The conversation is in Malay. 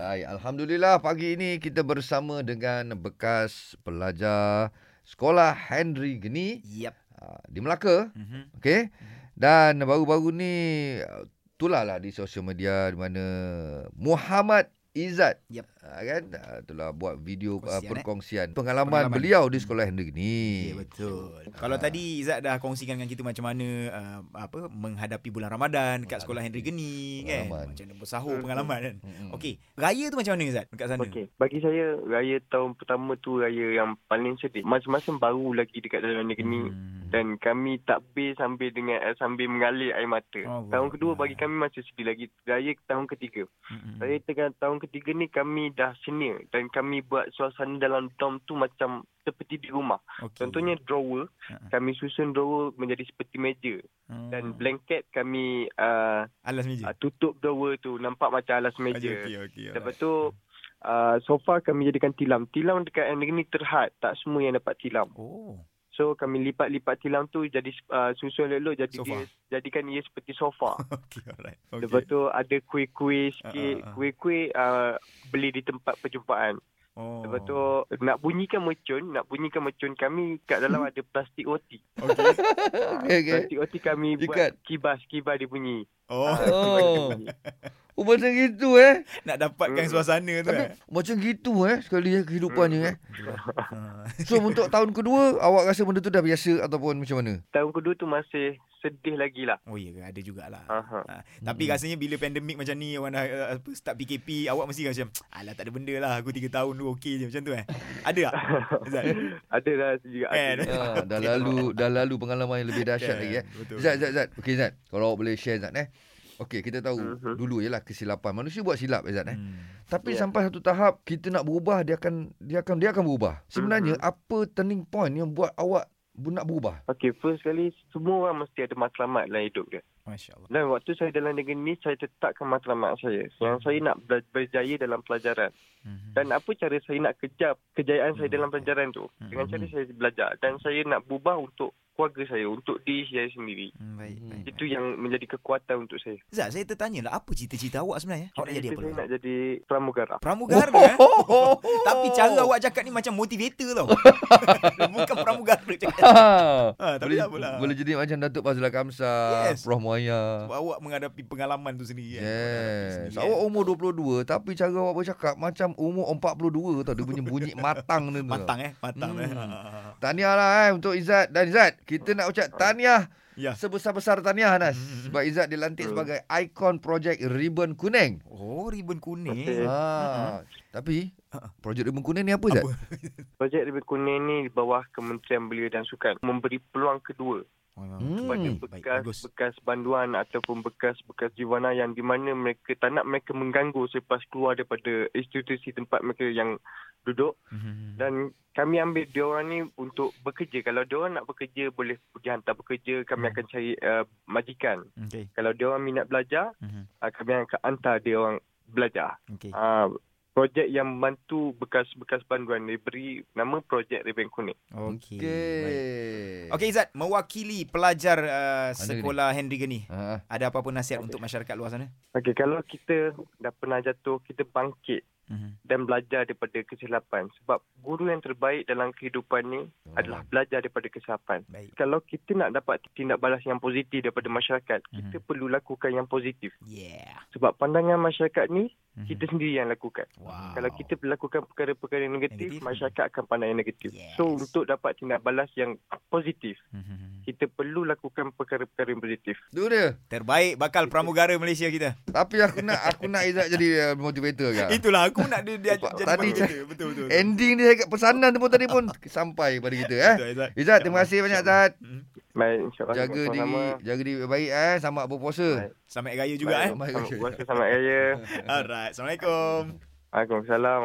Baik, Alhamdulillah pagi ini kita bersama dengan bekas pelajar sekolah Henry Geni Yep. uh, di Melaka. Mm-hmm. Okey. Dan baru-baru ni tular lah di sosial media di mana Muhammad Izzat Yep. Uh, kan uh, itulah buat video uh, Perkongsian, eh? perkongsian pengalaman, Pengalaman. beliau di sekolah Henry Geni. Ya betul. Kalau tadi Izzat dah kongsikan dengan kita macam mana uh, apa menghadapi bulan Ramadan dekat sekolah Henry Geni kan. Macam mana bersahur pengalaman kan. Mm-mm. Okey, raya tu macam mana Izzat dekat sana? Okey, bagi saya raya tahun pertama tu raya yang paling sedih. Masing-masing baru lagi dekat dalam negeri ni Hmm. dan kami takbir sambil dengan eh, sambil mengalir air mata. Allah tahun kedua bagi kami masih sedih lagi. Raya tahun ketiga. Mm-mm. Raya tengah tahun ketiga ni kami dah senior dan kami buat suasana dalam dom tu macam seperti di rumah. Okey. Contohnya drawer, Ha-ha. kami susun drawer menjadi seperti meja Hmm. dan blanket kami uh, alas meja. uh, tutup drawer tu nampak macam alas meja. Okey okey. Lepas tu uh, sofa kami jadikan tilam. Tilam dekat yang ni terhad. Tak semua yang dapat tilam. Oh. So kami lipat-lipat tilam tu jadi uh, susun elok jadi Sofa. dia, jadikan ia seperti sofa. Okey alright. Okay. Lepas tu ada kuih-kuih sikit. Ah, ah, ah. Kuih-kuih uh, beli di tempat perjumpaan. Oh. Lepas tu nak bunyikan mercun, nak bunyikan mercun kami kat dalam ada plastik roti. Okey. Okey okey. Plastik roti kami Ikat. buat kibas-kibas dia bunyi. Oh. Dia Oh. Oh macam gitu eh. Nak dapatkan Hmm. suasana tu Tapi eh. macam gitu eh sekali eh kehidupannya eh. Ha. So untuk tahun kedua awak rasa benda tu dah biasa ataupun macam mana? Tahun kedua tu masih sedih lagi lah. Oh ya ke ada jugalah. Aha. Ha, tapi Hmm. rasanya bila pandemik macam ni orang dah uh, apa start PKP awak mesti macam alah tak ada benda lah aku 3 tahun tu okey je macam tu eh. Ada tak? Zat? ada lah juga. Kan? Ada. Ha, dah lalu dah lalu pengalaman yang lebih dahsyat Kan, lagi eh. betul. Zat Zat Zat. Okey Zat. Kalau awak boleh share Zat eh. Okey kita tahu Mhm. dulu ialah kesilapan. Manusia buat silap eh Zat eh. Hmm. Tapi Ya. sampai satu tahap kita nak berubah dia akan dia akan dia akan berubah. Sebenarnya Mhm. apa turning point yang buat awak nak berubah? Okey, first kali semua orang mesti ada matlamat dalam hidup dia. Masya-Allah. Dan waktu saya dalam negeri ni, saya tetapkan matlamat saya. Yang saya nak ber- berjaya dalam pelajaran. Mhm. Dan apa cara saya nak kejar kejayaan saya Hmm. dalam pelajaran tu. Dengan Hmm. cara saya belajar. Dan saya nak berubah untuk keluarga saya, untuk diri saya sendiri. Hmm, baik, Hmm. baik. Itu yang menjadi kekuatan untuk saya. Zat, saya tertanya lah apa cita-cita awak sebenarnya? Awak nak jadi apa? saya nak jadi pramugara. Pramugara eh? Tapi cara awak cakap ni macam motivator tau. Bukan pramugara cakap. Ha, tapi boleh, tak apalah. boleh jadi macam Datuk Fazla Kamsa, Yes. Prof Muaya. Sebab awak menghadapi pengalaman tu sendiri kan. Yes. sendiri, Awak kan? umur 22 tapi cara awak bercakap macam umur 42 tau. Dia punya bunyi matang tu. matang eh, matang Hmm. eh. Tahniah lah eh untuk Izzat dan Izzat. Kita nak ucap tahniah. Ya. Sebesar-besar tahniah Anas. Hmm. Sebab Izzat dilantik Hmm. sebagai ikon projek Ribbon Kuning. Oh, ribun kuning. Okey. Ha. Tapi Ha. projek Ribbon Kuning ni apa Izzat? Apa? Projek Lebih Kuning ni di bawah Kementerian Belia dan Sukan. Memberi peluang kedua Hmm. kepada baik, bekas bagus. bekas banduan ataupun bekas-bekas jiwana yang di mana mereka tak nak mereka mengganggu selepas keluar daripada institusi tempat mereka yang duduk Mhm. dan kami ambil dia orang ni untuk bekerja kalau dia orang nak bekerja boleh pergi hantar bekerja kami Hmm. akan cari uh, majikan Okey. kalau dia orang minat belajar Mhm. uh, kami akan hantar dia orang belajar Okey. uh, projek yang membantu bekas-bekas banduan diberi nama projek Rebeng Kuning Okey. Okey. Okey Izzat, mewakili pelajar uh, sekolah Henry Geni. Ha. Ada apa-apa nasihat untuk masyarakat luar sana? Okey, kalau kita dah pernah jatuh, kita bangkit Mhm. dan belajar daripada kesilapan. Sebab guru yang terbaik dalam kehidupan ni Oh. adalah belajar daripada kesilapan. Baik. Kalau kita nak dapat tindak balas yang positif daripada masyarakat, Mhm. kita perlu lakukan yang positif. Yeah. Sebab pandangan masyarakat ni, Mhm. kita sendiri yang lakukan. Wow. Kalau kita melakukan perkara-perkara yang negatif, Negatif. masyarakat akan pandang yang negatif. Yes. So, untuk dapat tindak balas yang positif, Mhm. kita perlu lakukan perkara-perkara yang positif. Tu dia. Terbaik bakal pramugara Malaysia kita. Tapi aku nak aku nak Izzat jadi uh, motivator kan. Itulah aku nak dia, dia jadi tadi pramugara. Betul betul. betul. Ending dia kat pesanan tu pun tadi pun sampai pada kita eh. Betul, Izzat. Izzat terima kasih banyak Zat. Mhm. Baik, insyaAllah. Jaga diri Sama-sama. jaga diri baik eh sama berpuasa. Baik. Selamat raya juga eh. Baik, Selamat puasa, selamat raya. Alright. Assalamualaikum. Waalaikumsalam